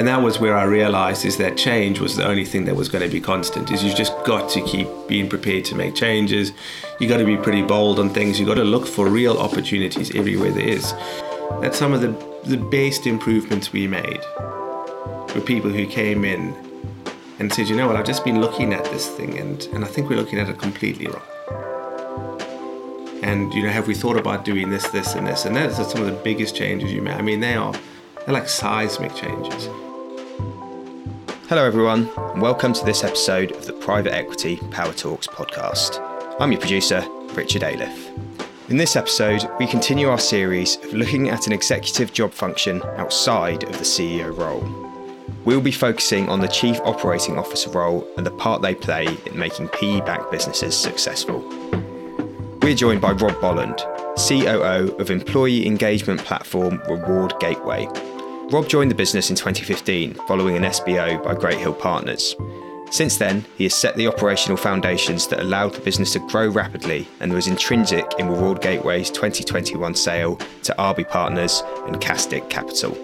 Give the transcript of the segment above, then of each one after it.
And that was where I realized is that change was the only thing that was going to be constant. Is you just got to keep being prepared to make changes. You've got to be pretty bold on things. You've got to look for real opportunities everywhere there is. That's some of the the best improvements we made were people who came in and said, you know what, I've just been looking at this thing and, and I think we're looking at it completely wrong. And you know, have we thought about doing this, this, and this? And those are some of the biggest changes you made. I mean, they are they're like seismic changes. Hello, everyone, and welcome to this episode of the Private Equity Power Talks podcast. I'm your producer, Richard Aliff. In this episode, we continue our series of looking at an executive job function outside of the CEO role. We'll be focusing on the Chief Operating Officer role and the part they play in making PE backed businesses successful. We're joined by Rob Bolland, COO of employee engagement platform Reward Gateway. Rob joined the business in 2015 following an SBO by Great Hill Partners. Since then, he has set the operational foundations that allowed the business to grow rapidly and was intrinsic in Reward Gateway's 2021 sale to RB Partners and Castik Capital.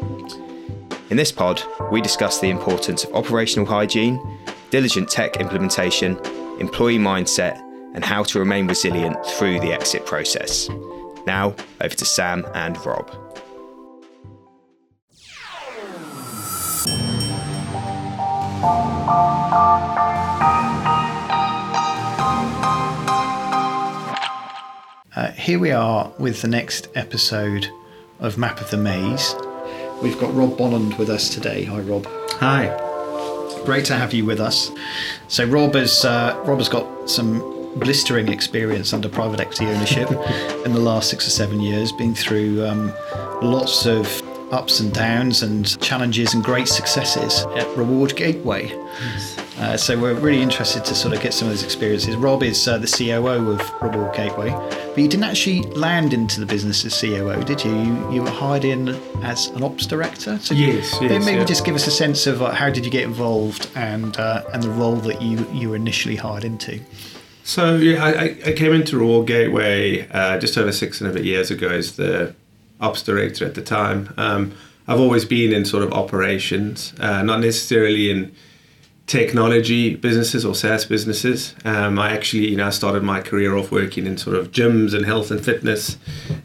In this pod, we discuss the importance of operational hygiene, diligent tech implementation, employee mindset, and how to remain resilient through the exit process. Now, over to Sam and Rob. Uh, here we are with the next episode of Map of the Maze. We've got Rob Bolland with us today. Hi, Rob. Hi. Great to have you with us. So, Rob has uh, Rob has got some blistering experience under private equity ownership in the last six or seven years, been through um, lots of ups and downs and challenges and great successes at Reward Gateway. Uh, so we're really interested to sort of get some of those experiences. Rob is uh, the COO of Reward Gateway, but you didn't actually land into the business as COO, did you? You, you were hired in as an ops director. So Yes, maybe yes, maybe yeah. just give us a sense of uh, how did you get involved and uh, and the role that you you were initially hired into. So yeah, I, I- I came into Reward Gateway uh, just over six and a bit years ago as the ops director at the time. Um, I've always been in sort of operations, uh, not necessarily in technology businesses or SaaS businesses. Um, I actually, you know, started my career off working in sort of gyms and health and fitness.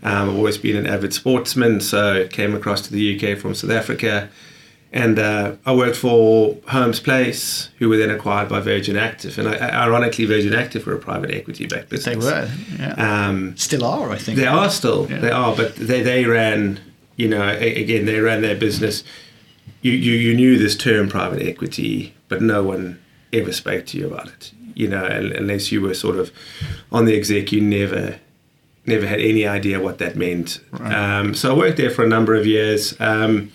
Um, I've always been an avid sportsman, so came across to the UK from South Africa. And uh, I worked for Holmes Place, who were then acquired by Virgin Active. And I, ironically, Virgin Active were a private equity backed business. They were, yeah. Um, Still are, I think. they are still, Yeah. they are, but they, they ran, you know, a- again, they ran their business. You, you, you knew this term private equity, but no one ever spoke to you about it. You know, unless you were sort of on the exec, you never, never had any idea what that meant. Um, so I worked there for a number of years. Um,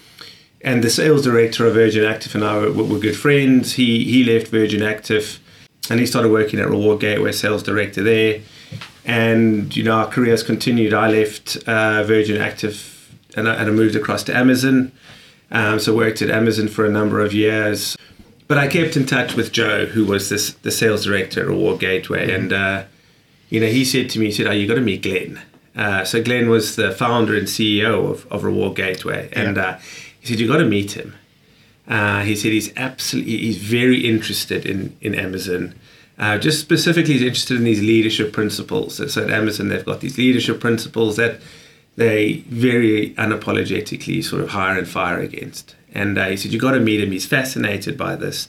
and the sales director of Virgin Active and I were, were good friends. He he left Virgin Active, and he started working at Reward Gateway, sales director there. And you know our careers continued. I left uh, Virgin Active, and I, and I moved across to Amazon. Um, so worked at Amazon for a number of years. But I kept in touch with Joe, who was this the sales director at Reward Gateway, and uh, you know he said to me, he said, "Oh, you got to meet Glenn." Uh, so Glenn was the founder and CEO of, of Reward Gateway, and Yeah. uh, he said, "You got to meet him." Uh, he said he's absolutely he's very interested in in Amazon. Uh, just specifically, he's interested in these leadership principles. So, at Amazon, they've got these leadership principles that they very unapologetically sort of hire and fire against. And uh, he said, You got to meet him. He's fascinated by this.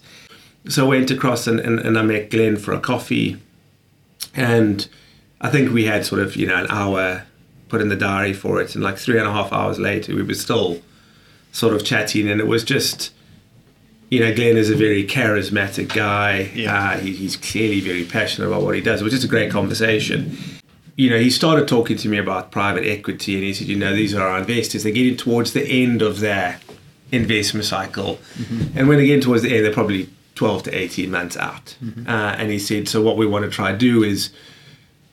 So I went across and, and, and I met Glenn for a coffee. And I think we had sort of, you know, an hour put in the diary for it. And like three and a half hours later, we were still sort of chatting. And it was just, you know, Glenn is a very charismatic guy. Yeah. Uh, he, he's clearly very passionate about what he does, which is a great conversation. You know, he started talking to me about private equity, and he said, you know, these are our investors. They're getting towards the end of their investment cycle, and when they get towards the end, they're probably 12 to 18 months out. Uh, and he said, so what we want to try to do is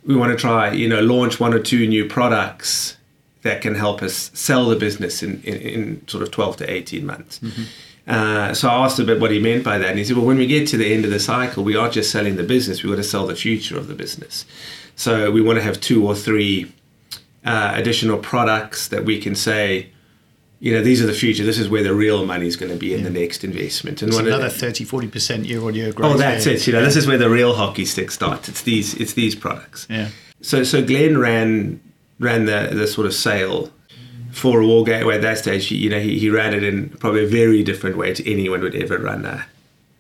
we want to try, you know, launch one or two new products that can help us sell the business in, in, in sort of 12 to 18 months. Uh, so I asked him bit what he meant by that, and he said, "Well, when we get to the end of the cycle, we aren't just selling the business; we want to sell the future of the business. So we want to have two or three uh, additional products that we can say, you know, these are the future. This is where the real money is going to be in the next investment. And it's another 30, 40% year on year growth. Oh, that's it. You know, this is where the real hockey stick starts. It's these, it's these products. Yeah. So, so Glenn ran ran the the sort of sale for Reward Gateway at that stage. You know, he, he ran it in probably a very different way to anyone would ever run a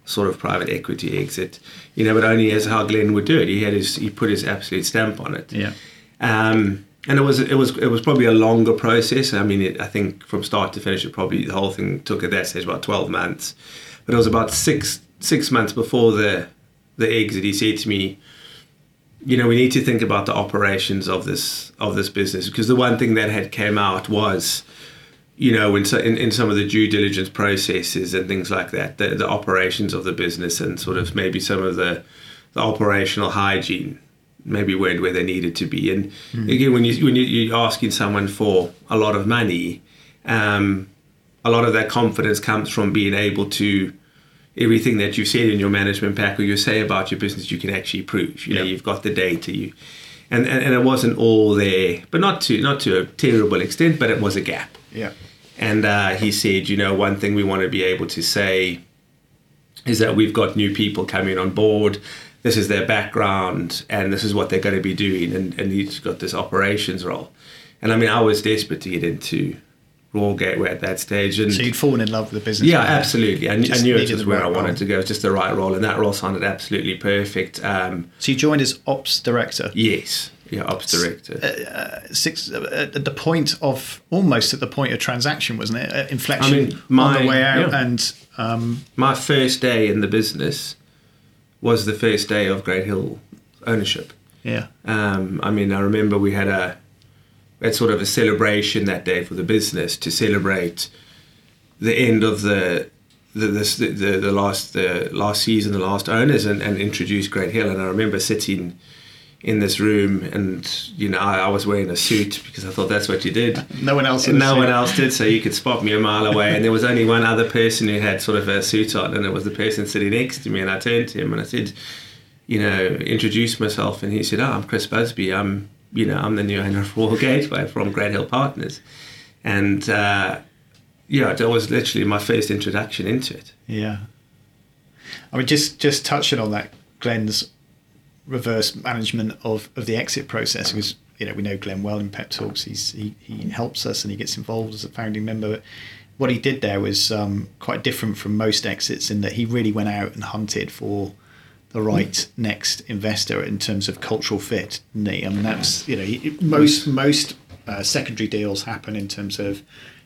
sort of private equity exit. You know, but only as how Glenn would do it. He had his he put his absolute stamp on it. Yeah. Um, and it was it was it was probably a longer process. I mean, it, I think from start to finish, it probably the whole thing took at that stage about twelve months. But it was about six six months before the the exit. He said to me, "You know, we need to think about the operations of this of this business because the one thing that had came out was." You know, in, in, in some of the due diligence processes and things like that, the, the operations of the business and sort of maybe some of the, the operational hygiene maybe weren't where they needed to be. And mm. again, when you when you're asking someone for a lot of money, um, a lot of that confidence comes from being able to everything that you've said in your management pack or you say about your business, you can actually prove. You know, you've got the data. You and, and and it wasn't all there, but not to not to a terrible extent, but it was a gap. Yeah. And uh, he said, you know, one thing we want to be able to say is that we've got new people coming on board this is their background and this is what they're going to be doing and, and he's got this operations role and i mean i was desperate to get into Reward Gateway at that stage and so you'd fallen in love with the business yeah absolutely I, I knew it was where right i wanted role. to go it was just the right role and that role sounded absolutely perfect um, so you joined as ops director yes yeah, ops director. Uh, uh, six uh, at the point of almost at the point of transaction, wasn't it? Uh, inflection I mean, my, on the way out, yeah. and um, my first day in the business was the first day of Great Hill ownership. Yeah. Um, I mean, I remember we had a had sort of a celebration that day for the business to celebrate the end of the the the, the, the last the last season, the last owners, and, and introduce Great Hill. And I remember sitting in this room, and you know, I, I, was wearing a suit because I thought that's what you did. No one else. No one else did, so you could spot me a mile away. And there was only one other person who had sort of a suit on, and it was the person sitting next to me. And I turned to him and I said, you know, introduce myself, and he said, "Oh, I'm Chris Busby. I'm, you know, I'm the new owner of Reward Gateway from Great Hill Partners," and. Uh, yeah, that was literally my first introduction into it. Yeah. I mean, just just touching on that, Glenn's reverse management of, of the exit process because you know we know Glenn well in Pep Talks. He's he, he helps us and he gets involved as a founding member. But what he did there was um, quite different from most exits in that he really went out and hunted for the right next investor in terms of cultural fit. I mean that's you know most most uh, secondary deals happen in terms of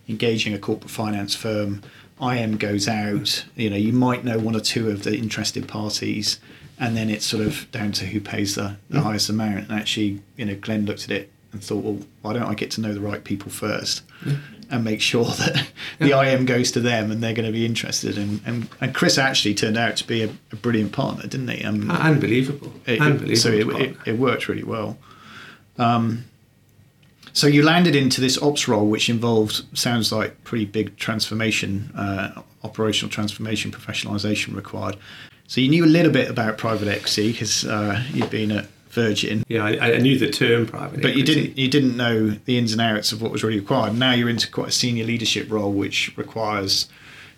engaging a corporate finance firm. IM goes out. You know you might know one or two of the interested parties and then it's sort of down to who pays the, the highest amount. And actually, you know, Glenn looked at it and thought, well, why don't I get to know the right people first and make sure that the IM goes to them and they're going to be interested. And, and, and Chris actually turned out to be a, a brilliant partner, didn't he? Um, Unbelievable. It, Unbelievable. So it, it, it, worked really well. Um, so you landed into this ops role, which involved sounds like pretty big transformation, uh, operational transformation, professionalization required. So you knew a little bit about private equity because uh, you'd been at Virgin. Yeah, I, I, knew the term private but equity. you didn't you didn't know the ins and outs of what was really required. Now you're into quite a senior leadership role, which requires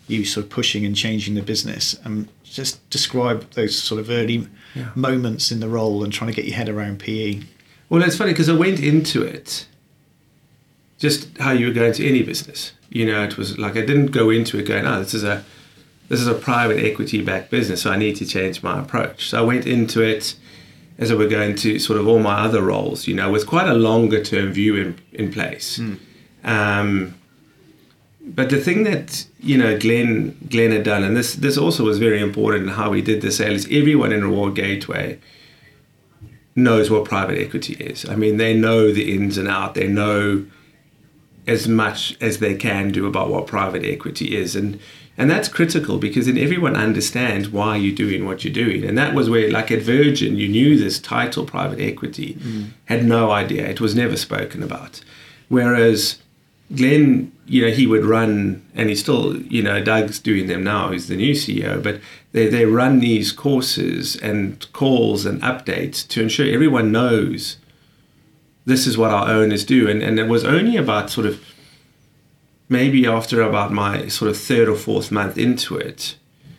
you sort of pushing and changing the business. And just describe those sort of early yeah. moments in the role and trying to get your head around PE. Well, it's funny because I went into it just how you would go into any business. You know, it was like I didn't go into it going, "Oh, this is a this is a private equity backed business, so I need to change my approach. So I went into it as I were going to sort of all my other roles, you know, with quite a longer term view in, in place. Mm. Um, but the thing that you know Glenn Glenn had done, and this this also was very important in how we did the sale, is everyone in Reward Gateway knows what private equity is. I mean, they know the ins and out. They know as much as they can do about what private equity is, and and that's critical because then everyone understands why you're doing what you're doing. And that was where, like at Virgin, you knew this title, private equity, mm. had no idea. It was never spoken about. Whereas Glenn, you know, he would run, and he's still, you know, Doug's doing them now, he's the new CEO, but they, they run these courses and calls and updates to ensure everyone knows this is what our owners do. And, and it was only about sort of maybe after about my sort of third or fourth month into it,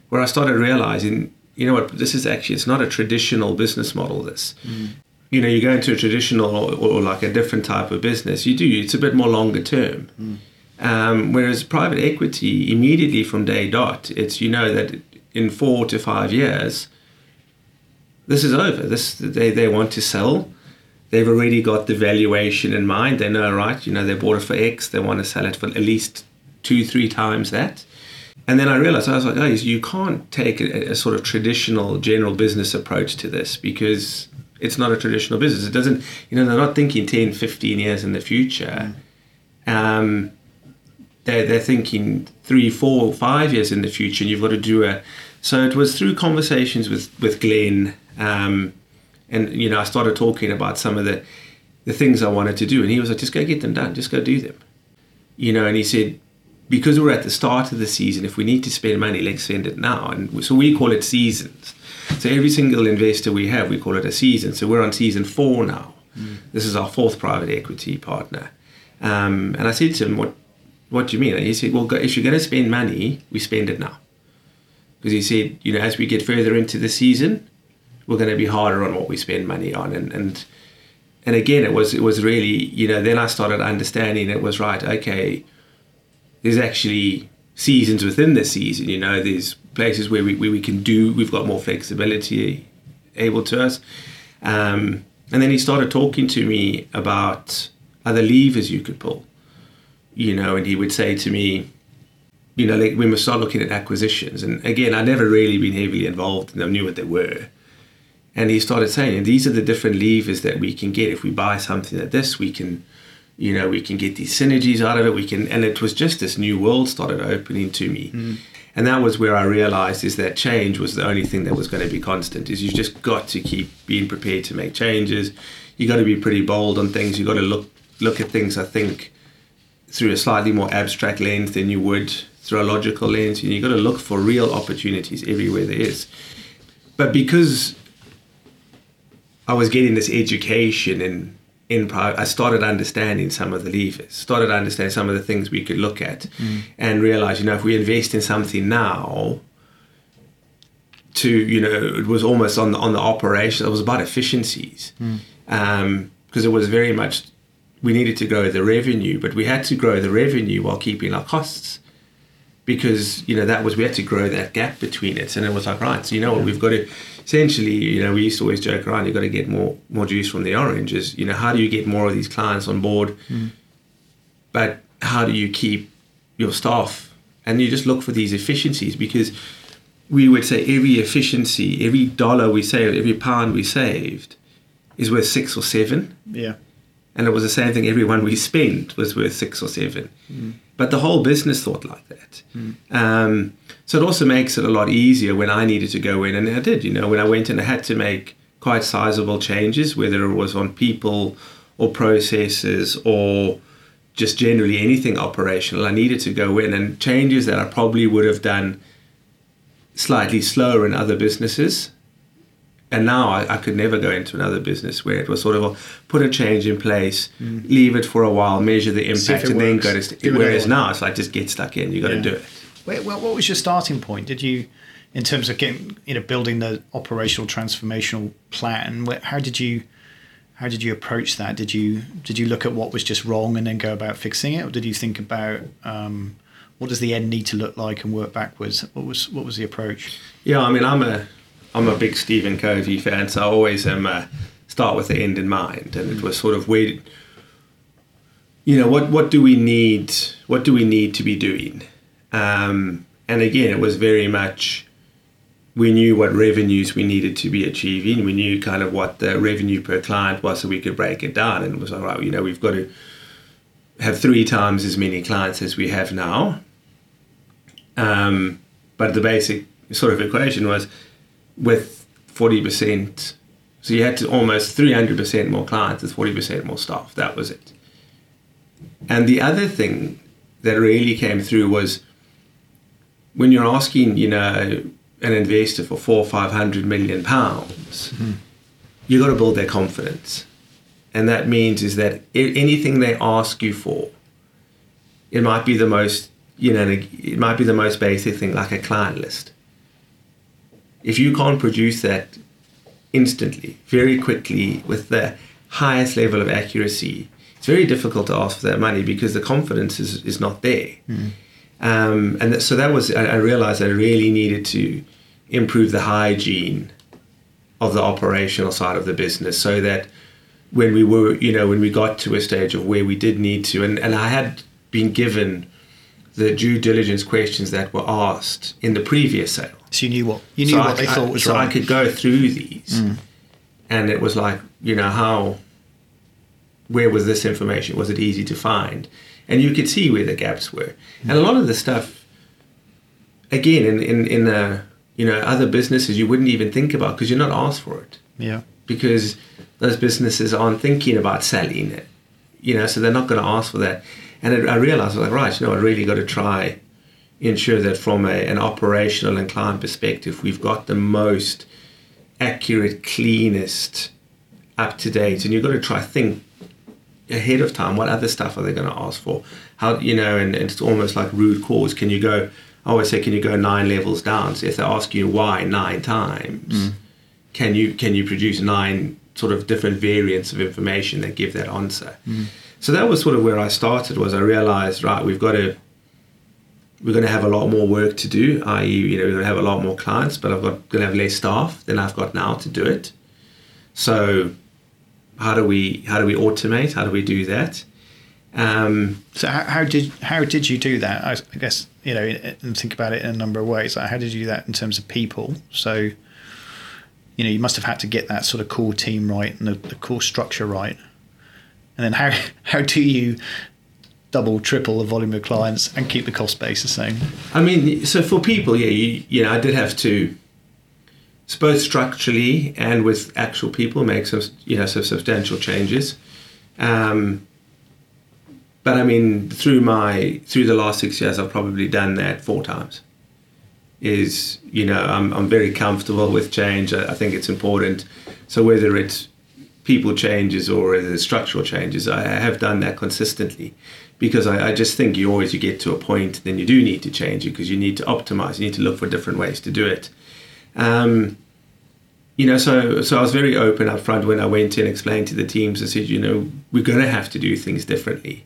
where I started realizing, you know what, this is actually it's not a traditional business model. This, mm. you know, you go into a traditional or, or, like a different type of business, you do it's a bit more longer term. Mm. Um, whereas private equity, immediately from day dot, it's you know that in four to five years, this is over. This they, they want to sell. They've already got the valuation in mind. They know, right? You know, they bought it for X. They want to sell it for at least two, three times that. And then I realized I was like, oh, you can't take a, a sort of traditional general business approach to this because it's not a traditional business. It doesn't, you know, they're not thinking 10, 15 years in the future. Mm. Um, they're, they're thinking three, four, five years in the future, and you've got to do a. So it was through conversations with with Glenn, um, and you know, I started talking about some of the the things I wanted to do, and he was like, "Just go get them done. Just go do them." You know, and he said, because we're at the start of the season, if we need to spend money, let's spend it now. And so we call it seasons. So every single investor we have, we call it a season. So we're on season four now. Mm. This is our fourth private equity partner. Um, and I said to him, "What what do you mean? And he said, well, if you're going to spend money, we spend it now. Because he said, you know, as we get further into the season, we're going to be harder on what we spend money on. And, and, and again, it was, it was really, you know, then I started understanding it was right, okay, there's actually seasons within the season, you know, there's places where we, where we can do, we've got more flexibility able to us. Um, and then he started talking to me about other levers you could pull you know, and he would say to me, you know, like we must start looking at acquisitions. And again, I'd never really been heavily involved and I knew what they were. And he started saying, these are the different levers that we can get. If we buy something like this, we can, you know, we can get these synergies out of it. We can, and it was just this new world started opening to me. Mm. And that was where I realized is that change was the only thing that was going to be constant. Is you just got to keep being prepared to make changes. You got to be pretty bold on things. You got to look look at things. I think through a slightly more abstract lens than you would through a logical lens. And you got to look for real opportunities everywhere there is. But because I was getting this education in in private, I started understanding some of the levers, started understanding some of the things we could look at, mm. and realize, you know, if we invest in something now, to you know, it was almost on the on the operation. It was about efficiencies, mm. um, because it was very much we needed to grow the revenue, but we had to grow the revenue while keeping our costs because you know that was we had to grow that gap between it, and it was like right, so you know what we've got to essentially, you know, we used to always joke around, you've got to get more more juice from the oranges. You know, how do you get more of these clients on board? Mm. But how do you keep your staff? And you just look for these efficiencies because we would say every efficiency, every dollar we saved, every pound we saved is worth six or seven. Yeah and it was the same thing. Everyone we spent was worth six or seven. Mm. But the whole business thought like that. Mm. Um, so it also makes it a lot easier when I needed to go in, and I did. You know, when I went in, I had to make quite sizable changes, whether it was on people or processes or just generally anything operational. I needed to go in and changes that I probably would have done slightly slower in other businesses and now I, I, could never go into another business where it was sort of a, put a change in place, mm. leave it for a while, measure the impact, and works. then go to. St- whereas now it's like just get stuck in. You got to yeah. do it. Wait, well, what was your starting point? Did you, in terms of getting, you know, building the operational transformational plan? How did you, how did you approach that? Did you did you look at what was just wrong and then go about fixing it, or did you think about um, what does the end need to look like and work backwards? What was what was the approach? Yeah, I mean, I'm a I'm a big Stephen Covey fan, so I always am uh, start with the end in mind, and it was sort of where, you know, what what do we need? What do we need to be doing? Um, and again, it was very much we knew what revenues we needed to be achieving. We knew kind of what the revenue per client was, so we could break it down. And it was all right. You know, we've got to have three times as many clients as we have now. Um, but the basic sort of equation was with 40%. So you had to almost 300% more clients with 40% more staff. That was it. And the other thing that really came through was when you're asking, you know, an investor for four or five hundred million pounds, mm-hmm. you got to build their confidence. And that means is that anything they ask you for, it might be the most you know it might be the most basic thing like a client list if you can't produce that instantly very quickly with the highest level of accuracy it's very difficult to ask for that money because the confidence is, is not there Mm. um, and that, so that was I, I realized I really needed to improve the hygiene of the operational side of the business so that when we were you know when we got to a stage of where we did need to and, and I had been given the due diligence questions that were asked in the previous sale So you knew what you knew so what I, they I- thought was so wrong. I could go through these, and it was like, you know, how, where was this information? Was it easy to find? And you could see where the gaps were. And a lot of the stuff, again, in in in uh, you know other businesses, you wouldn't even think about because you're not asked for it yeah. because those businesses aren't thinking about selling it, you know, so they're not going to ask for that. And it, I realized, like, right, you know, I really got to try ensure that from a, an operational and client perspective, we've got the most accurate, cleanest, up to date, and you've got to try think ahead of time. What other stuff are they going to ask for? How you know, and, and it's almost like root cause. Can you go? I always say, can you go nine levels down? So if they ask you why nine times, mm. can you can you produce nine sort of different variants of information that give that answer? Mm. So that was sort of where I started. Was I realized right, we've got to we're going to have a lot more work to do. I.e., you know, we're going to have a lot more clients, but I've got going to have less staff than I've got now to do it. So how do we how do we automate? How do we do that? Um, So how, how did how did you do that? I, I guess you know, and think about it in a number of ways. Like how did you do that in terms of people? So you know, you must have had to get that sort of core team right and the, the core structure right. And then how how do you double, triple the volume of clients and keep the cost base the same? I mean, so for people, yeah, you, you know, I did have to, both structurally and with actual people, make some, you know, some substantial changes. Um, but I mean, through my through the last six years, I've probably done that four times. Is you know, I'm I'm very comfortable with change. I, I think it's important. So whether it's people changes or it's structural changes, I have done that consistently because I, I just think you always you get to a point then you do need to change it because you need to optimize you need to look for different ways to do it. Um, you know so so I was very open up front when I went in and explained to the teams I said you know we're going to have to do things differently.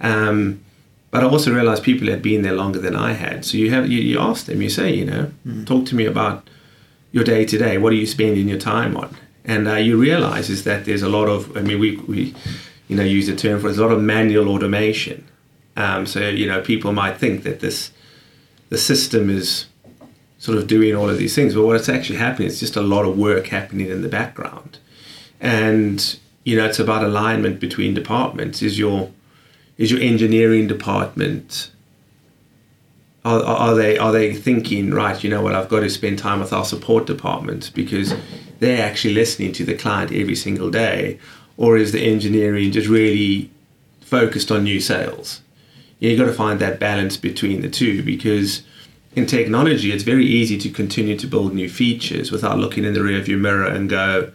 Um, but I also realized people had been there longer than I had. So you have you, you ask them you say you know talk to me about your day to day what are you spending your time on? And uh, you realize is that there's a lot of I mean we, we you know use the term for there's a lot of manual automation. Um, so you know people might think that this the system is sort of doing all of these things, but what's actually happening is just a lot of work happening in the background, and you know it's about alignment between departments. Is your is your engineering department are, are they are they thinking right? You know what? I've got to spend time with our support department because they're actually listening to the client every single day, or is the engineering just really focused on new sales? You've got to find that balance between the two because in technology, it's very easy to continue to build new features without looking in the rearview mirror and go,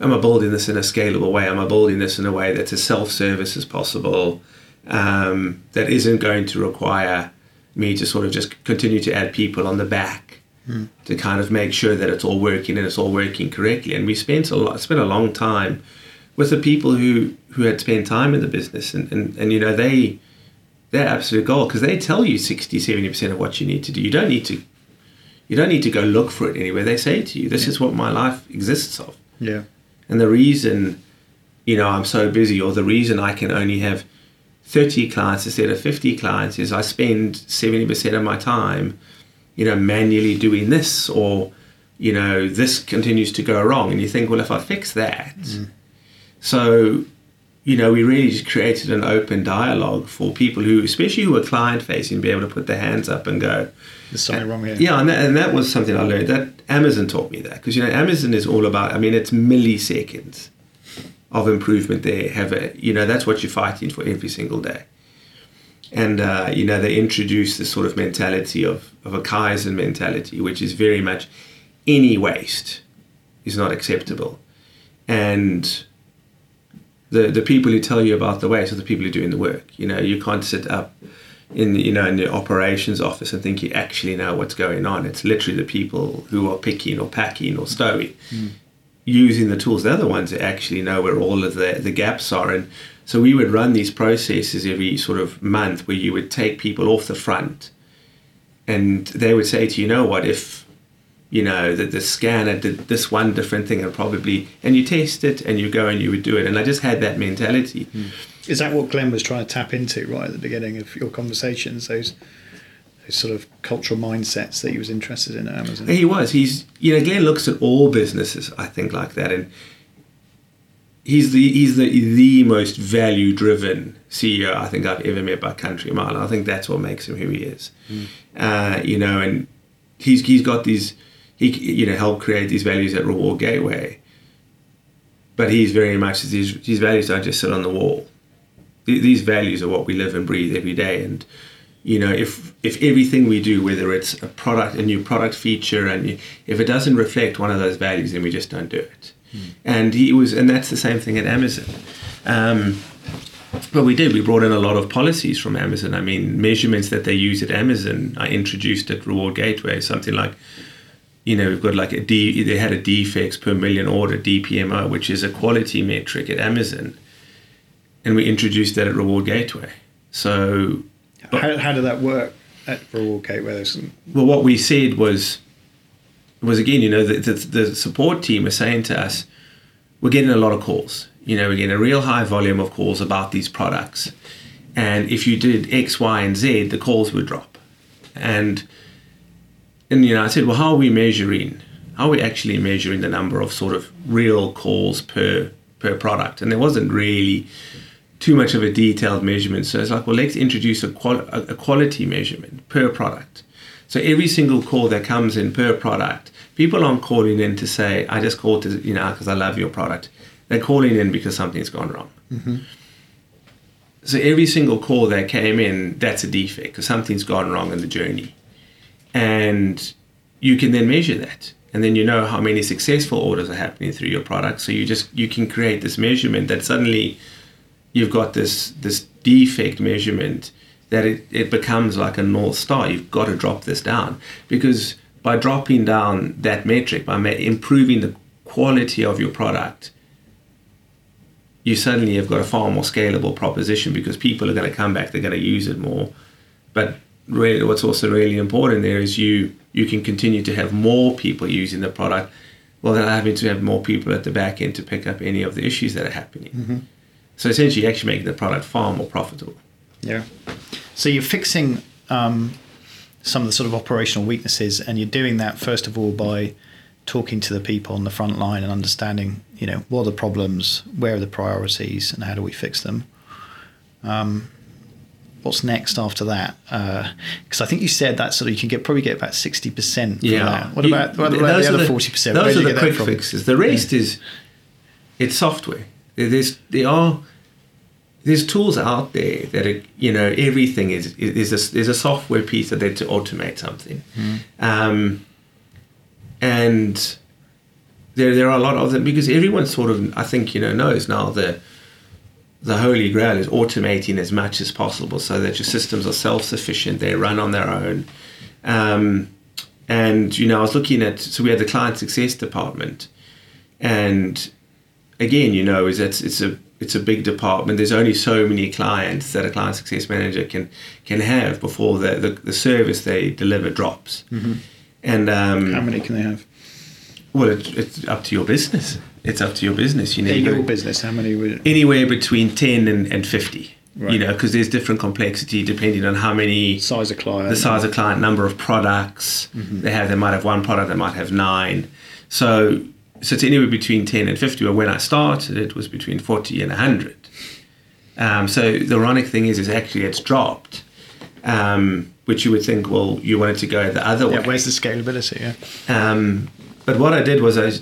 Am I building this in a scalable way? Am I building this in a way that's as self service as possible? Um, that isn't going to require me to sort of just continue to add people on the back to kind of make sure that it's all working and it's all working correctly. And we spent a lot, spent a long time with the people who who had spent time in the business, and and, and you know they their absolute goal because they tell you 60 70 percent of what you need to do. You don't need to you don't need to go look for it anywhere. They say to you, "This is what my life exists of." Yeah. And the reason, you know, I'm so busy, or the reason I can only have 30 clients instead of 50 clients is I spend 70% of my time, you know, manually doing this, or, you know, this continues to go wrong. And you think, well, if I fix that. Mm. So, you know, we really just created an open dialogue for people who, especially who are client facing, be able to put their hands up and go, There's something wrong here. yeah, and that, and that was something I learned. That Amazon taught me that because you know Amazon is all about. I mean, it's milliseconds of improvement. There, have a you know that's what you're fighting for every single day. And uh, you know they introduced this sort of mentality of of a Kaizen mentality, which is very much any waste is not acceptable, and the the people who tell you about the waste are the people who are doing the work. You know, you can't sit up in you know in the operations office and think you actually know what's going on. It's literally the people who are picking or packing or stowing, mm. using the tools. They're the ones that actually know where all of the the gaps are. And so we would run these processes every sort of month where you would take people off the front, and they would say to you, you know what, if you know that the scanner did this one different thing and probably and you test it and you go and you would do it and i just had that mentality mm. is that what glenn was trying to tap into right at the beginning of your conversations those those sort of cultural mindsets that he was interested in at amazon he was he's you know glenn looks at all businesses i think like that and he's the he's the the most value driven CEO I think I've ever met by country mile. I think that's what makes him who he is. Mm. Uh, you know, and he's he's got these he you know helped create these values at Reward Gateway. But he's very much these these values don't just sit on the wall. These values are what we live and breathe every day, and you know if if everything we do, whether it's a product, a new product feature, and if it doesn't reflect one of those values, then we just don't do it. Mm. And he was, and that's the same thing at Amazon. Um, but we did. We brought in a lot of policies from Amazon. I mean, measurements that they use at Amazon, I introduced at Reward Gateway, something like you know, we've got like a D, they had a defects per million order, DPMO, which is a quality metric at Amazon. And we introduced that at Reward Gateway. So. How, how did that work at Reward Gateway? Well, what we said was, was again, you know, the, the, the support team was saying to us, we're getting a lot of calls. You know, we're getting a real high volume of calls about these products. And if you did X, Y, and Z, the calls would drop. And and you know, I said, well, how are we measuring? How are we actually measuring the number of sort of real calls per per product? And there wasn't really too much of a detailed measurement. So it's like, well, let's introduce a, qual- a quality measurement per product. So every single call that comes in per product, people aren't calling in to say, I just called to, you know, because I love your product. They're calling in because something's gone wrong. Mm-hmm. So every single call that came in, that's a defect because something's gone wrong in the journey and you can then measure that. And then you know how many successful orders are happening through your product. So you just you can create this measurement that suddenly you've got this this defect measurement that it, it becomes like a north star. You've got to drop this down. Because by dropping down that metric by improving the quality of your product you suddenly have got a far more scalable proposition because people are going to come back they're going to use it more. But really what's also really important there is you you can continue to have more people using the product well then having to have more people at the back end to pick up any of the issues that are happening. Mm-hmm. so essentially you actually making the product far more profitable. Yeah. So you're fixing um, some of the sort of operational weaknesses and you're doing that first of all by talking to the people on the front line and understanding you know what are the problems where are the priorities and how do we fix them? Um, what's next after that? Because uh, I think you said that sort of you can get probably get about sixty percent. Yeah. That. What about, what about the other forty percent? Those are the quick fixes. The rest yeah. is it's software. There's there are there's tools out there that are you know everything is is a, there's a software piece that there to automate something, mm. um, and there there are a lot of them because everyone sort of I think you know knows now that the holy grail is automating as much as possible so that your systems are self-sufficient they run on their own. Um, and you know i was looking at so we had the client success department. And again you know is that it's a it's a big department. There's only so many clients that a client success manager can can have before the the, the service they deliver drops. Mm-hmm. and um, how many can they have? well it, it's up to your business it's up to your business. You know, your business. How many? Would... Anywhere between ten and, and fifty. Right. You know, because there's different complexity depending on how many size of client, the size of client, number of products mm-hmm. they have. They might have one product. They might have nine. So, so it's anywhere between ten and fifty. But when I started, it was between forty and hundred. Um, so the ironic thing is, is actually it's dropped. Um, which you would think, well, you wanted to go the other yeah, way. Where's the scalability? Yeah. Um, but what I did was I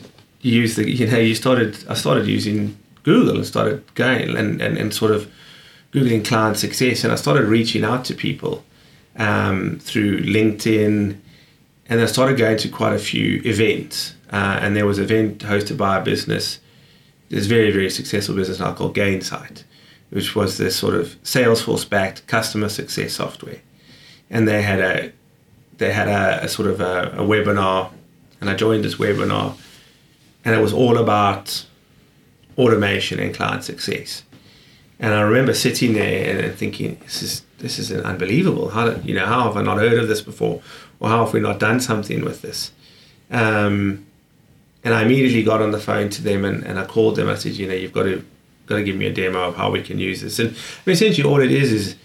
use the you know you started I started using Google and started going and, and, and sort of googling client success and I started reaching out to people um, through LinkedIn and I started going to quite a few events. Uh, and there was an event hosted by a business this very very successful business now called Gainsight which was this sort of Salesforce-backed customer success software, and they had a they had a, a sort of a, a webinar, and I joined this webinar, and it was all about automation and client success. And I remember sitting there and thinking, this is this is unbelievable. How did, you know how have I not heard of this before, or how have we not done something with this? Um, and I immediately got on the phone to them and, and I called them. I said, you know, you've got to got to give me a demo of how we can use this. And essentially, all it is is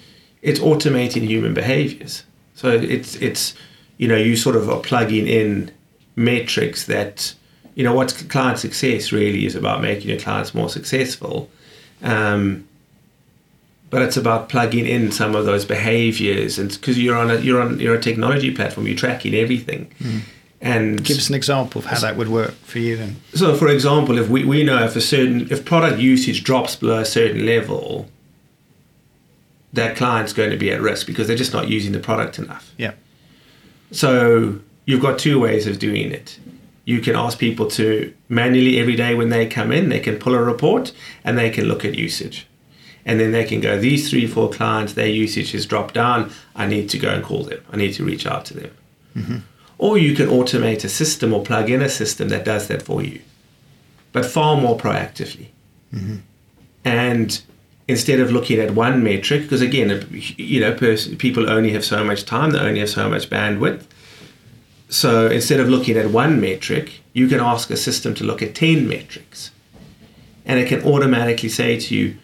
it's automating human behaviors. So it's it's you know you sort of are plugging in metrics that you know what's client success really is about making your clients more successful. Um, but it's about plugging in some of those behaviors and because you're on a you're on you're a technology platform you're tracking everything Mm. and Give us an example of how that would work for you then. so for example if we, we know if a certain if product usage drops below a certain level that client's going to be at risk because they're just not using the product enough Yeah. so you've got two ways of doing it. You can ask people to manually every day when they come in, they can pull a report and they can look at usage. And then they can go, these three, four clients, their usage has dropped down. I need to go and call them. I need to reach out to them. Mm-hmm. Or you can automate a system or plug in a system that does that for you, but far more proactively. Mm-hmm. And instead of looking at one metric, because again, you know, pers- people only have so much time, they only have so much bandwidth. So instead of looking at one metric, you can ask a system to look at 10 metrics. And it can automatically say to you,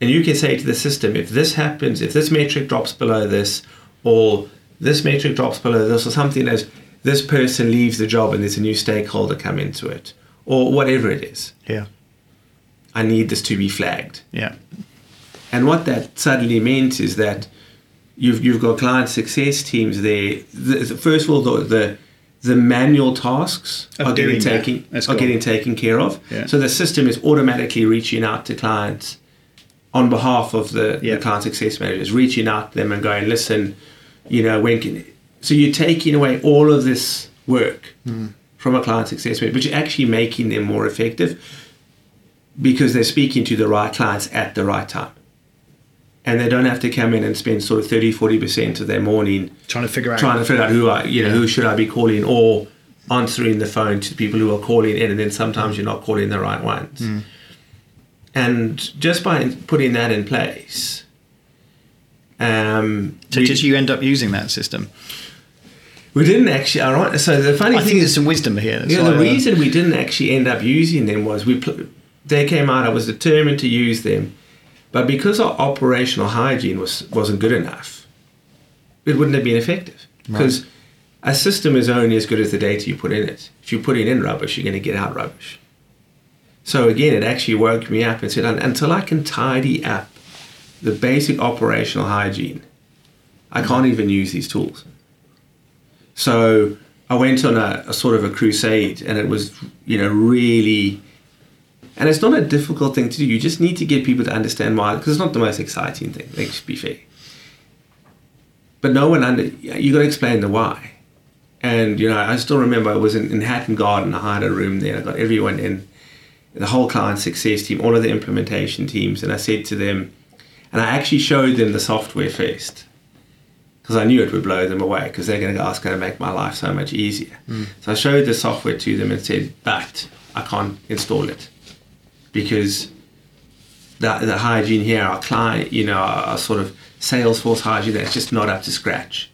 and you can say to the system, if this happens, if this metric drops below this, or this metric drops below this, or something as this person leaves the job and there's a new stakeholder come into it, or whatever it is, Yeah. I need this to be flagged. Yeah. And what that suddenly meant is that you've you've got client success teams there. The, first of all, the, the the manual tasks Of are getting that. taken are getting taken care of. Yeah. So the system is automatically reaching out to clients on behalf of the, Yeah. the client success managers, reaching out to them and going, listen, you know, when can so you're taking away all of this work Hmm. from a client success manager, but you're actually making them more effective because they're speaking to the right clients at the right time. And they don't have to come in and spend sort of 30, 40% of their morning Trying to figure out. trying to figure out who I, you know, who should I be calling or answering the phone to people who are calling in, and then sometimes you're not calling the right ones. And just by putting that in place, um, so we, did you end up using that system? we didn't actually. All right. So the funny I thing think is, there's some wisdom here. Yeah, why, the uh, reason we didn't actually end up using them was we pl- they came out. I was determined to use them, but because our operational hygiene was wasn't good enough, it wouldn't have been effective. Because a system is only as good as the data you put in it. If you're putting in rubbish, you're going to get out rubbish. So again, it actually woke me up and said, until I can tidy up the basic operational hygiene, I can't even use these tools. So I went on a, a sort of a crusade, and it was, you know, really. And it's not a difficult thing to do. You just need to get people to understand why, because it's not the most exciting thing. Let's be fair. But no one under you got to explain the why. And you know, I still remember I was in, in Hatton Garden. I hired a room there. I got everyone in, the whole client success team, all of the implementation teams, and I said to them, and I actually showed them the software first because I knew it would blow them away because they're going to go, oh, it's going to make my life so much easier. Mm. So I showed the software to them and said, but I can't install it because the, the hygiene here, our client, you know, our, our sort of Salesforce hygiene, that's just not up to scratch.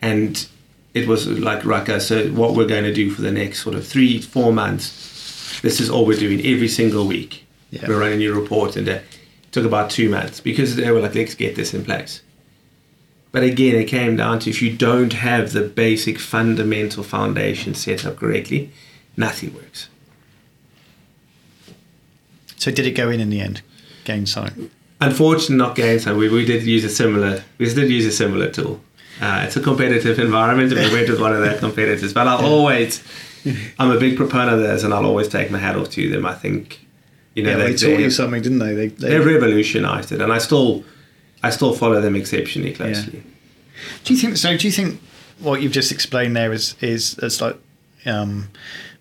And it was like, Raka, so what we're going to do for the next sort of three, four months, this is all we're doing every single week. Yeah. We're running new report and it took about two months because they were like, let's get this in place. But again, it came down to if you don't have the basic fundamental foundation set up correctly, nothing works. So did it go in in the end? Gainsight. Unfortunately, not Gainsight. We, we did use a similar. We did use a similar tool. Uh, it's a competitive environment, and we went with one of their competitors. But I'll always, I'm a big proponent of theirs, and I'll always take my hat off to them. I think, you know, Yeah, they, they taught you something, didn't they? They, they they've revolutionised it, and I still, I still follow them exceptionally closely. Do you think so? Do you think what you've just explained there is is it's like um,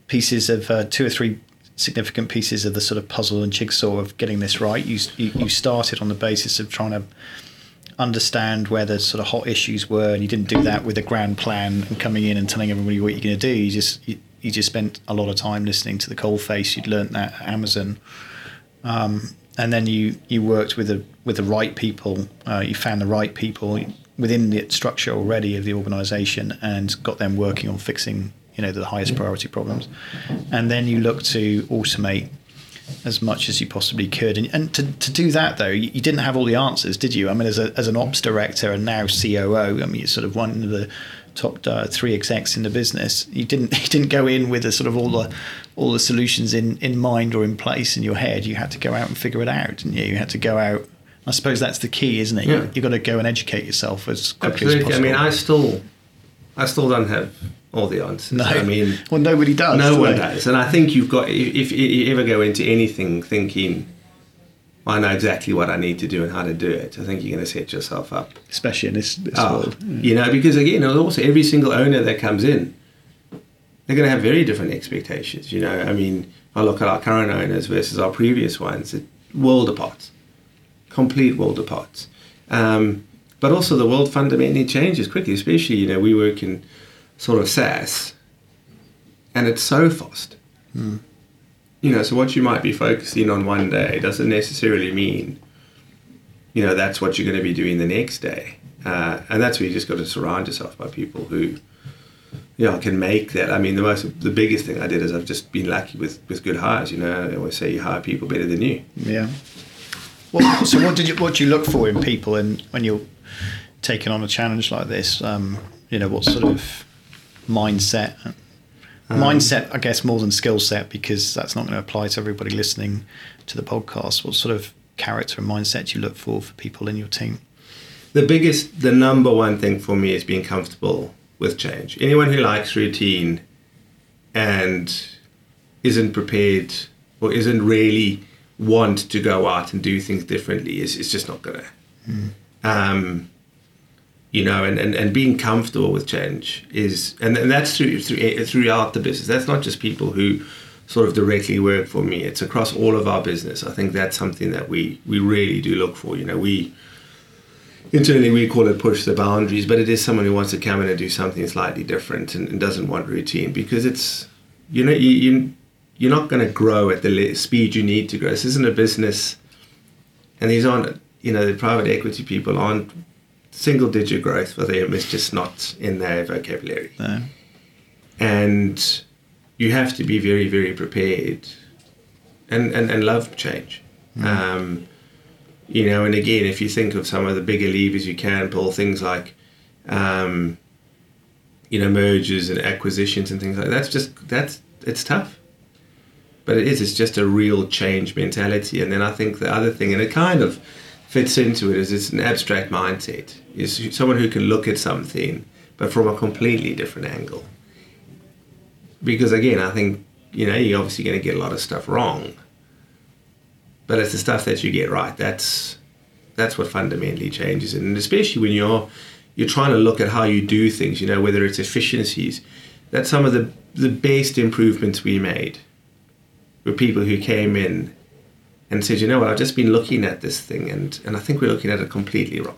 pieces of uh, two or three significant pieces of the sort of puzzle and jigsaw of getting this right. You you, started on the basis of trying to understand where the sort of hot issues were, and you didn't do that with a grand plan and coming in and telling everybody what you're going to do. You just you, you just spent a lot of time listening to the cold face. You'd learnt that at Amazon, um, and then you you worked with the with the right people. Uh, you found the right people within the structure already of the organisation and got them working on fixing you know the highest priority problems, and then you look to automate as much as you possibly could. And, and to, to do that, though, you, you, didn't have all the answers, did you? I mean, as, a, as an ops director and now COO, I mean, you're sort of one of the top uh, three execs in the business. You didn't you didn't go in with a sort of all the all the solutions in, in mind or in place in your head. You had to go out and figure it out, didn't you? You had to go out. I suppose that's the key, isn't it? Yeah. You, have got to go and educate yourself as quickly Absolutely. as possible. I mean, I still, I still don't have all the answers. No, I mean, well, nobody does. No one does, and I think you've got if, if you ever go into anything thinking. I know exactly what I need to do and how to do it. I think you're going to set yourself up, especially in this, this oh, world. Yeah. You know, because again, also every single owner that comes in, they're going to have very different expectations. You know, I mean, I look at our current owners versus our previous ones, world apart, complete world apart. Um, but also, the world fundamentally changes quickly. Especially, you know, we work in sort of SaaS, and it's so fast. Mm. You know, so what you might be focusing on one day doesn't necessarily mean, you know, that's what you're going to be doing the next day. Uh, and that's where you just got to surround yourself by people who, you know, can make that. I mean, the most, the biggest thing I did is I've just been lucky with with good hires. You know, I always say you hire people better than you. Yeah. Well, so what did you what do you look for in people, and when you're taking on a challenge like this? Um, you know, what sort of mindset. Um, mindset, I guess, more than skill set, because that's not going to apply to everybody listening to the podcast. What sort of character and mindset do you look for for people in your team? The biggest, the number one thing for me is being comfortable with change. Anyone who likes routine and isn't prepared or isn't really want to go out and do things differently is, is just not gonna. Mm. Um, you know, and, and, and being comfortable with change is, and, and that's through, through, throughout the business. That's not just people who sort of directly work for me. It's across all of our business. I think that's something that we, we really do look for. You know, we, internally we call it push the boundaries, but it is someone who wants to come in and do something slightly different and, and doesn't want routine because it's, you know, you, you, you're not going to grow at the speed you need to grow. This isn't a business, and these aren't, you know, the private equity people aren't single digit growth for them is just not in their vocabulary. No. And you have to be very, very prepared and, and, and love change. Mm. Um, you know, and again, if you think of some of the bigger levers you can pull, things like, um, you know, mergers and acquisitions and things like that, that's just, that's, it's tough. But it is, it's just a real change mentality. And then I think the other thing, and it kind of, fits into it is it's an abstract mindset. It's someone who can look at something, but from a completely different angle. Because again, I think you know you're obviously going to get a lot of stuff wrong, but it's the stuff that you get right. That's that's what fundamentally changes it, and especially when you're you're trying to look at how you do things. You know whether it's efficiencies. That's some of the the best improvements we made were people who came in and said, you know what, I've just been looking at this thing and, and I think we're looking at it completely wrong.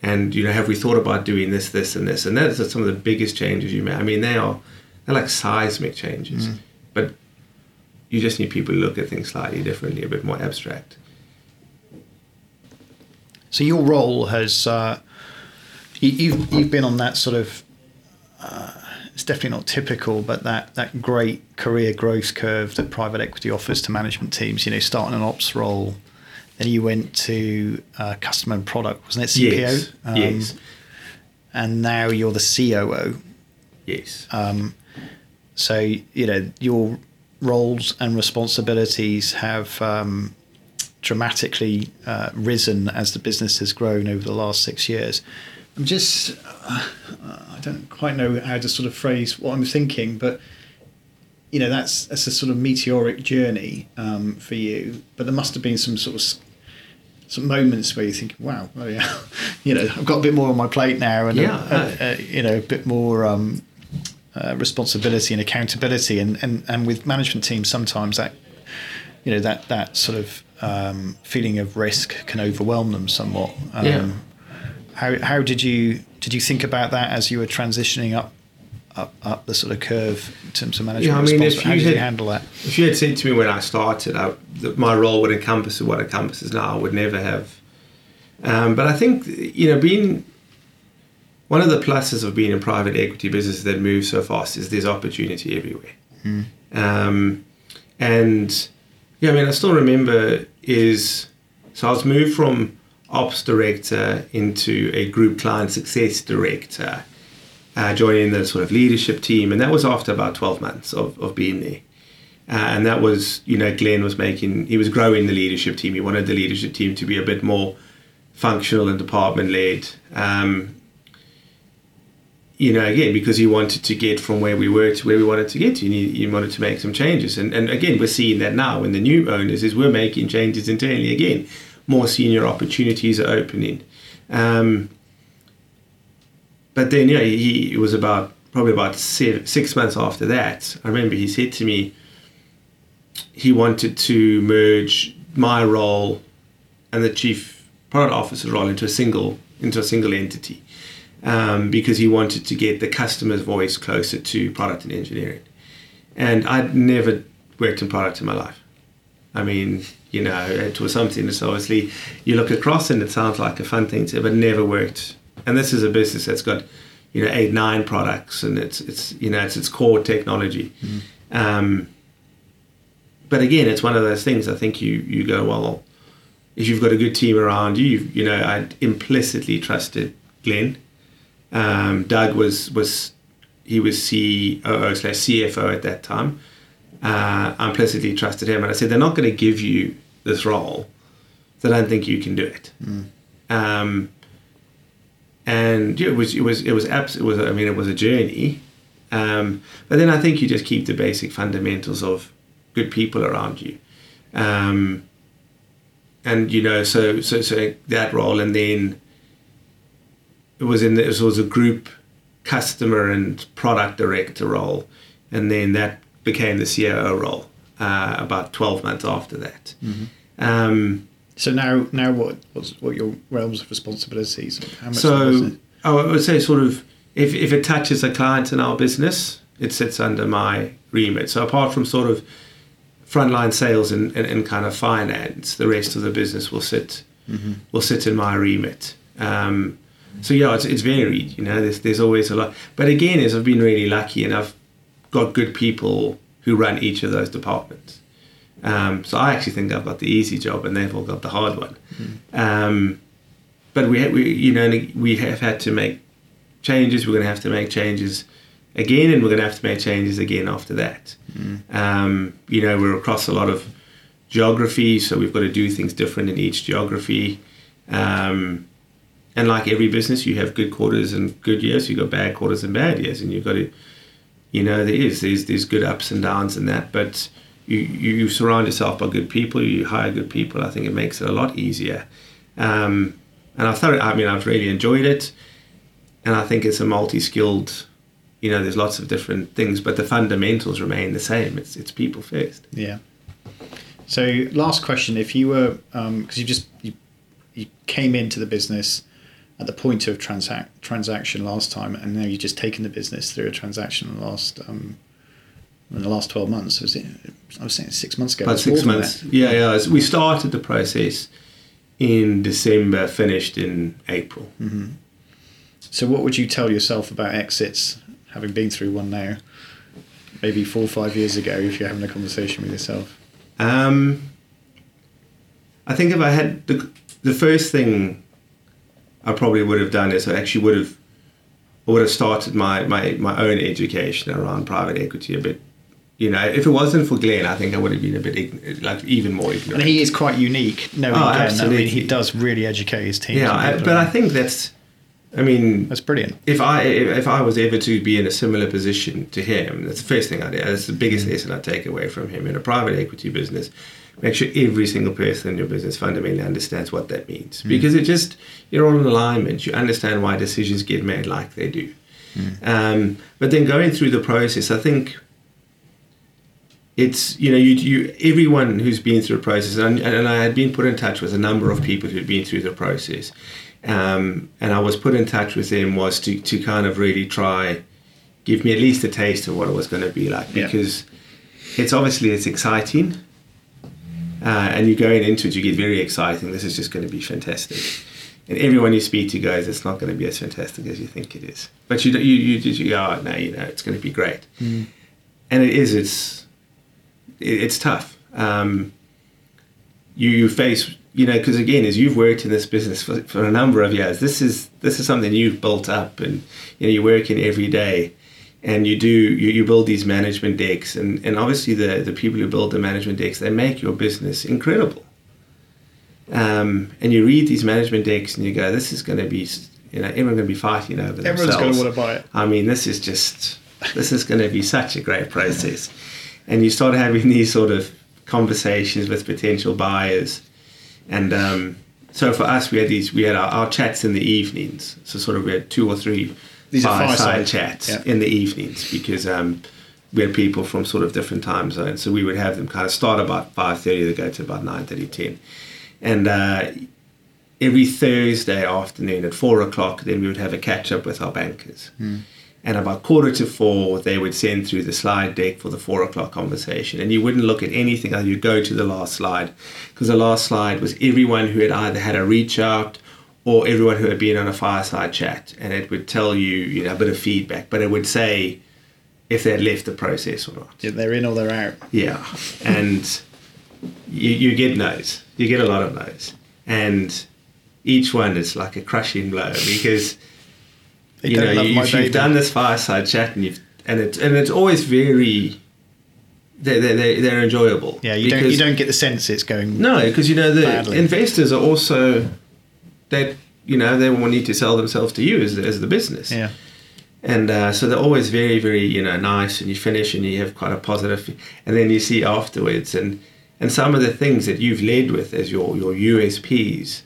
And, you know, have we thought about doing this, this, and this? And those are some of the biggest changes you make. I mean, they are, they're like seismic changes. Mm. But you just need people to look at things slightly differently, a bit more abstract. So your role has, uh, you, have you've been on that sort of uh, it's definitely not typical, but that that great career growth curve that private equity offers to management teams. You know, starting an ops role, then you went to uh, customer and product, wasn't it? CPO. Yes. Um, yes. And now you're the COO. Yes. Um, so you know your roles and responsibilities have um, dramatically uh, risen as the business has grown over the last six years. I'm just, uh, I don't quite know how to sort of phrase what I'm thinking, but you know, that's that's a sort of meteoric journey um, for you. But there must have been some sort of some moments where you think, wow, oh yeah, you know, I've got a bit more on my plate now, and yeah, uh, uh, you know, a bit more, um, uh, responsibility and accountability, and, and and with management teams sometimes that you know that that sort of um, feeling of risk can overwhelm them somewhat. Um, Yeah. How how did you did you think about that as you were transitioning up up up the sort of curve in terms of management? Yeah, I mean, if how you did you had- handle that? If you had said to me when I started, I, that my role would encompass what it encompasses now, I would never have. Um, but I think you know, being one of the pluses of being in private equity business that moves so fast is there's opportunity everywhere. Um, and yeah, I mean, I still remember is so I was moved from ops director into a group client success director, uh, joining the sort of leadership team, and that was after about twelve months of, of being there. Uh, and that was, you know, Glenn was making, he was growing the leadership team. He wanted the leadership team to be a bit more functional and department led. Um, you know, again, because he wanted to get from where we were to where we wanted to get to. He, he wanted to make some changes. And, and again, we're seeing that now in the new owners is we're making changes internally again. More senior opportunities are opening. Um, but then, yeah, he it was about probably about six months after that. I remember he said to me, he wanted to merge my role and the chief product officer role into a single into a single entity um, because he wanted to get the customer's voice closer to product and engineering. And I'd never worked in product in my life. I mean, you know, it was something that's obviously you look across and it sounds like a fun thing to, but never worked. And this is a business that's got, you know, eight, nine products, and it's it's you know it's its core technology. Um, but again, it's one of those things. I think you you go well. If you've got a good team around you, you've, you know, I implicitly trusted Glenn. Um, Doug was was he was COO slash CFO at that time. Uh, I implicitly trusted him, and I said they're not going to give you this role. So I don't think you can do it. Um, and yeah, it was it was it was abs- it was I mean it was a journey. Um, but then I think you just keep the basic fundamentals of good people around you. Um, and you know, so so so that role, and then it was in the, it was a group customer and product director role, and then that became the COO role uh, about twelve months after that. Um, So now, now what what's what your realms of responsibilities? How much so business- I would say sort of if, if it touches a client in our business, it sits under my remit. So apart from sort of frontline sales and, and, and kind of finance, the rest of the business will sit will sit in my remit. Um, so yeah, it's, it's varied. You know, there's there's always a lot. But again, as I've been really lucky and I've got good people who run each of those departments. Um, so I actually think I've got the easy job and they've all got the hard one. Um, but we, we, you know, we have had to make changes. We're going to have to make changes again, and we're going to have to make changes again after that. Um, you know, we're across a lot of geography, so we've got to do things different in each geography. Um, and like every business, you have good quarters and good years. You've got bad quarters and bad years, and you've got to, you know, there is there's there's good ups and downs in that, but. You, you surround yourself by good people. You hire good people. I think it makes it a lot easier. Um, and I thought, I mean, I've really enjoyed it, and I think it's a multi-skilled. You know, there's lots of different things, but the fundamentals remain the same. It's it's people first. Yeah. So last question: If you were, because you just you, you came into the business at the point of transac- transaction last time, and now you've just taken the business through a transaction in the last um, in the last twelve months. Was it? I was saying six months ago. About six months. Yeah, yeah. We started the process in December, finished in April. So what would you tell yourself about exits, having been through one now? Maybe four or five years ago, if you're having a conversation with yourself. Um, I think if I had the the first thing I probably would have done is I actually would have I would have started my, my, my own education around private equity a bit. You know, if it wasn't for Glenn, I think I would have been a bit ign- like even more ignorant. And he is quite unique. No, Oh, again, I mean, absolutely. he does really educate his team. yeah, I, but I think that's. I mean, that's brilliant. if I if I was ever to be in a similar position to him, that's the first thing I do. That's the biggest mm. lesson I take away from him in a private equity business. Make sure every single person in your business fundamentally understands what that means, because it just you're all in alignment. You understand why decisions get made like they do. Um, but then going through the process, I think it's you know you, you everyone who's been through a process and, and I had been put in touch with a number of people who'd been through the process um, and I was put in touch with them was to, to kind of really try give me at least a taste of what it was going to be like Yeah. because it's obviously it's exciting uh, and you're going into it you get very exciting. This is just going to be fantastic. And everyone you speak to goes it's not going to be as fantastic as you think it is. But you you you, you go oh, no you know it's going to be great. And it is it's it, it's tough. Um, you you face you know because again as you've worked in this business for, for a number of years this is this is something you've built up and you know you're working every day and you do you, you build these management decks. And, and obviously the, the people who build the management decks they make your business incredible. Um, and you read these management decks and you go this is going to be you know everyone's going to be fighting over Everyone's going to want to buy it. I mean, this is just this is going to be such a great process, and you start having these sort of conversations with potential buyers, and um, so for us, we had these we had our, our chats in the evenings. So sort of we had two or three These are fireside chats yeah. in the evenings because um, we had people from sort of different time zones. So we would have them kind of start about five thirty, they go to about 9:30, 10. and uh, every Thursday afternoon at four o'clock, then we would have a catch up with our bankers. And about quarter to four, they would send through the slide deck for the four o'clock conversation. And you wouldn't look at anything. You'd go to the last slide because the last slide was everyone who had either had a reach out or everyone who had been on a fireside chat. And it would tell you, you know, a bit of feedback, but it would say if they had left the process or not. Yeah, they're in or they're out. Yeah, and you, you get no's. You get a lot of no's, and each one is like a crushing blow because you know you, my you've, baby. you've done this fireside chat and you've and it's and it's always very they're, they're, they're enjoyable. Yeah, you don't you don't get the sense it's going. no, because you know the Badly. investors are also that you know they will need to sell themselves to you as, as the business. Yeah, and uh, so they're always very very you know nice and you finish and you have quite a positive and then you see afterwards. And and some of the things that you've led with as your your USPs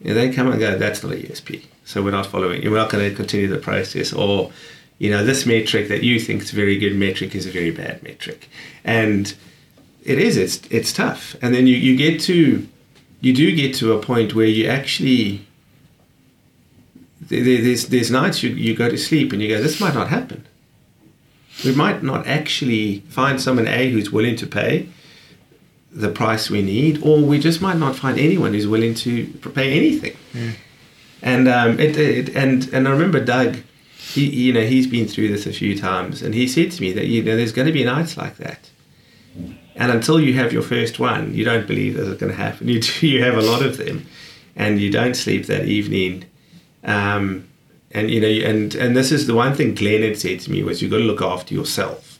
you know, they come and go that's not a USP so we're not following you're not going to continue the process. Or you know this metric that you think is a very good metric is a very bad metric. And it is it's it's tough. And then you you get to you do get to a point where you actually there- there- there's there's nights you, you go to sleep and you go this might not happen. We might not actually find someone a who's willing to pay the price we need or we just might not find anyone who's willing to pay anything. And um, it, it and and I remember Doug he you know he's been through this a few times and he said to me that you know there's going to be nights like that and until you have your first one you don't believe that it's going to happen. You do, you have a lot of them and you don't sleep that evening. Um, and you know and and this is the one thing Glenn had said to me was you've got to look after yourself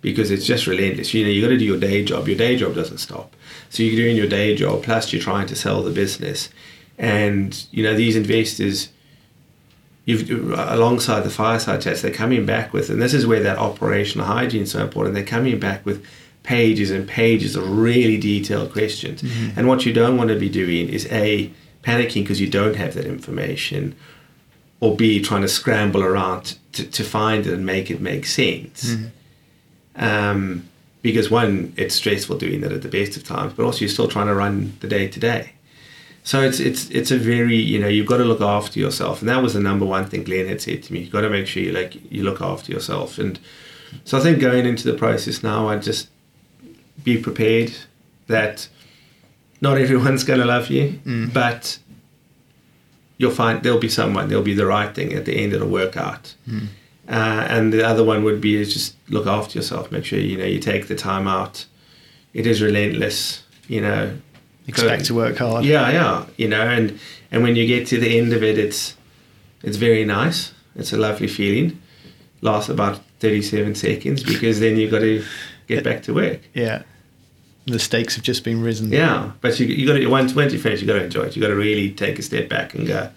because it's just relentless. You know you got to do your day job. Your day job doesn't stop. So you're doing your day job plus you're trying to sell the business. And you know these investors you've alongside the fireside chats they're coming back with and this is where that operational hygiene is so important they're coming back with pages and pages of really detailed questions. And what you don't want to be doing is a panicking because you don't have that information or b trying to scramble around to, to find it and make it make sense. Um, because one it's stressful doing that at the best of times but also you're still trying to run the day to day. So it's it's it's a very you know you've got to look after yourself, and that was the number one thing Glenn had said to me. You've got to make sure you like you look after yourself, and so I think going into the process now, I just be prepared that not everyone's going to love you, but you'll find there'll be someone, there'll be the right thing at the end. It'll work out. Uh, and the other one would be is just look after yourself. Make sure you know you take the time out. It is relentless, you know. expect to work hard. Yeah, yeah, you know, and and when you get to the end of it, it's it's very nice. It's a lovely feeling. Lasts about thirty-seven seconds because then you've got to get back to work. Yeah. The stakes have just been risen. Yeah, but you, you got to once once you finish, you got to enjoy it. You got to really take a step back and go.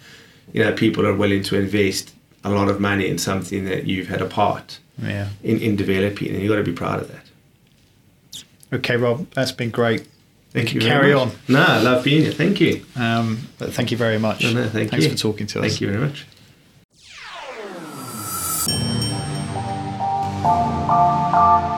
You know, people are willing to invest a lot of money in something that you've had a part yeah. in in developing, and you got to be proud of that. Okay, Rob, that's been great. Thank you. Carry on. No, I love being here. Thank you. Um, thank you very much. No, no, thank Thanks you. for talking to us. Thank you very much. Thank you.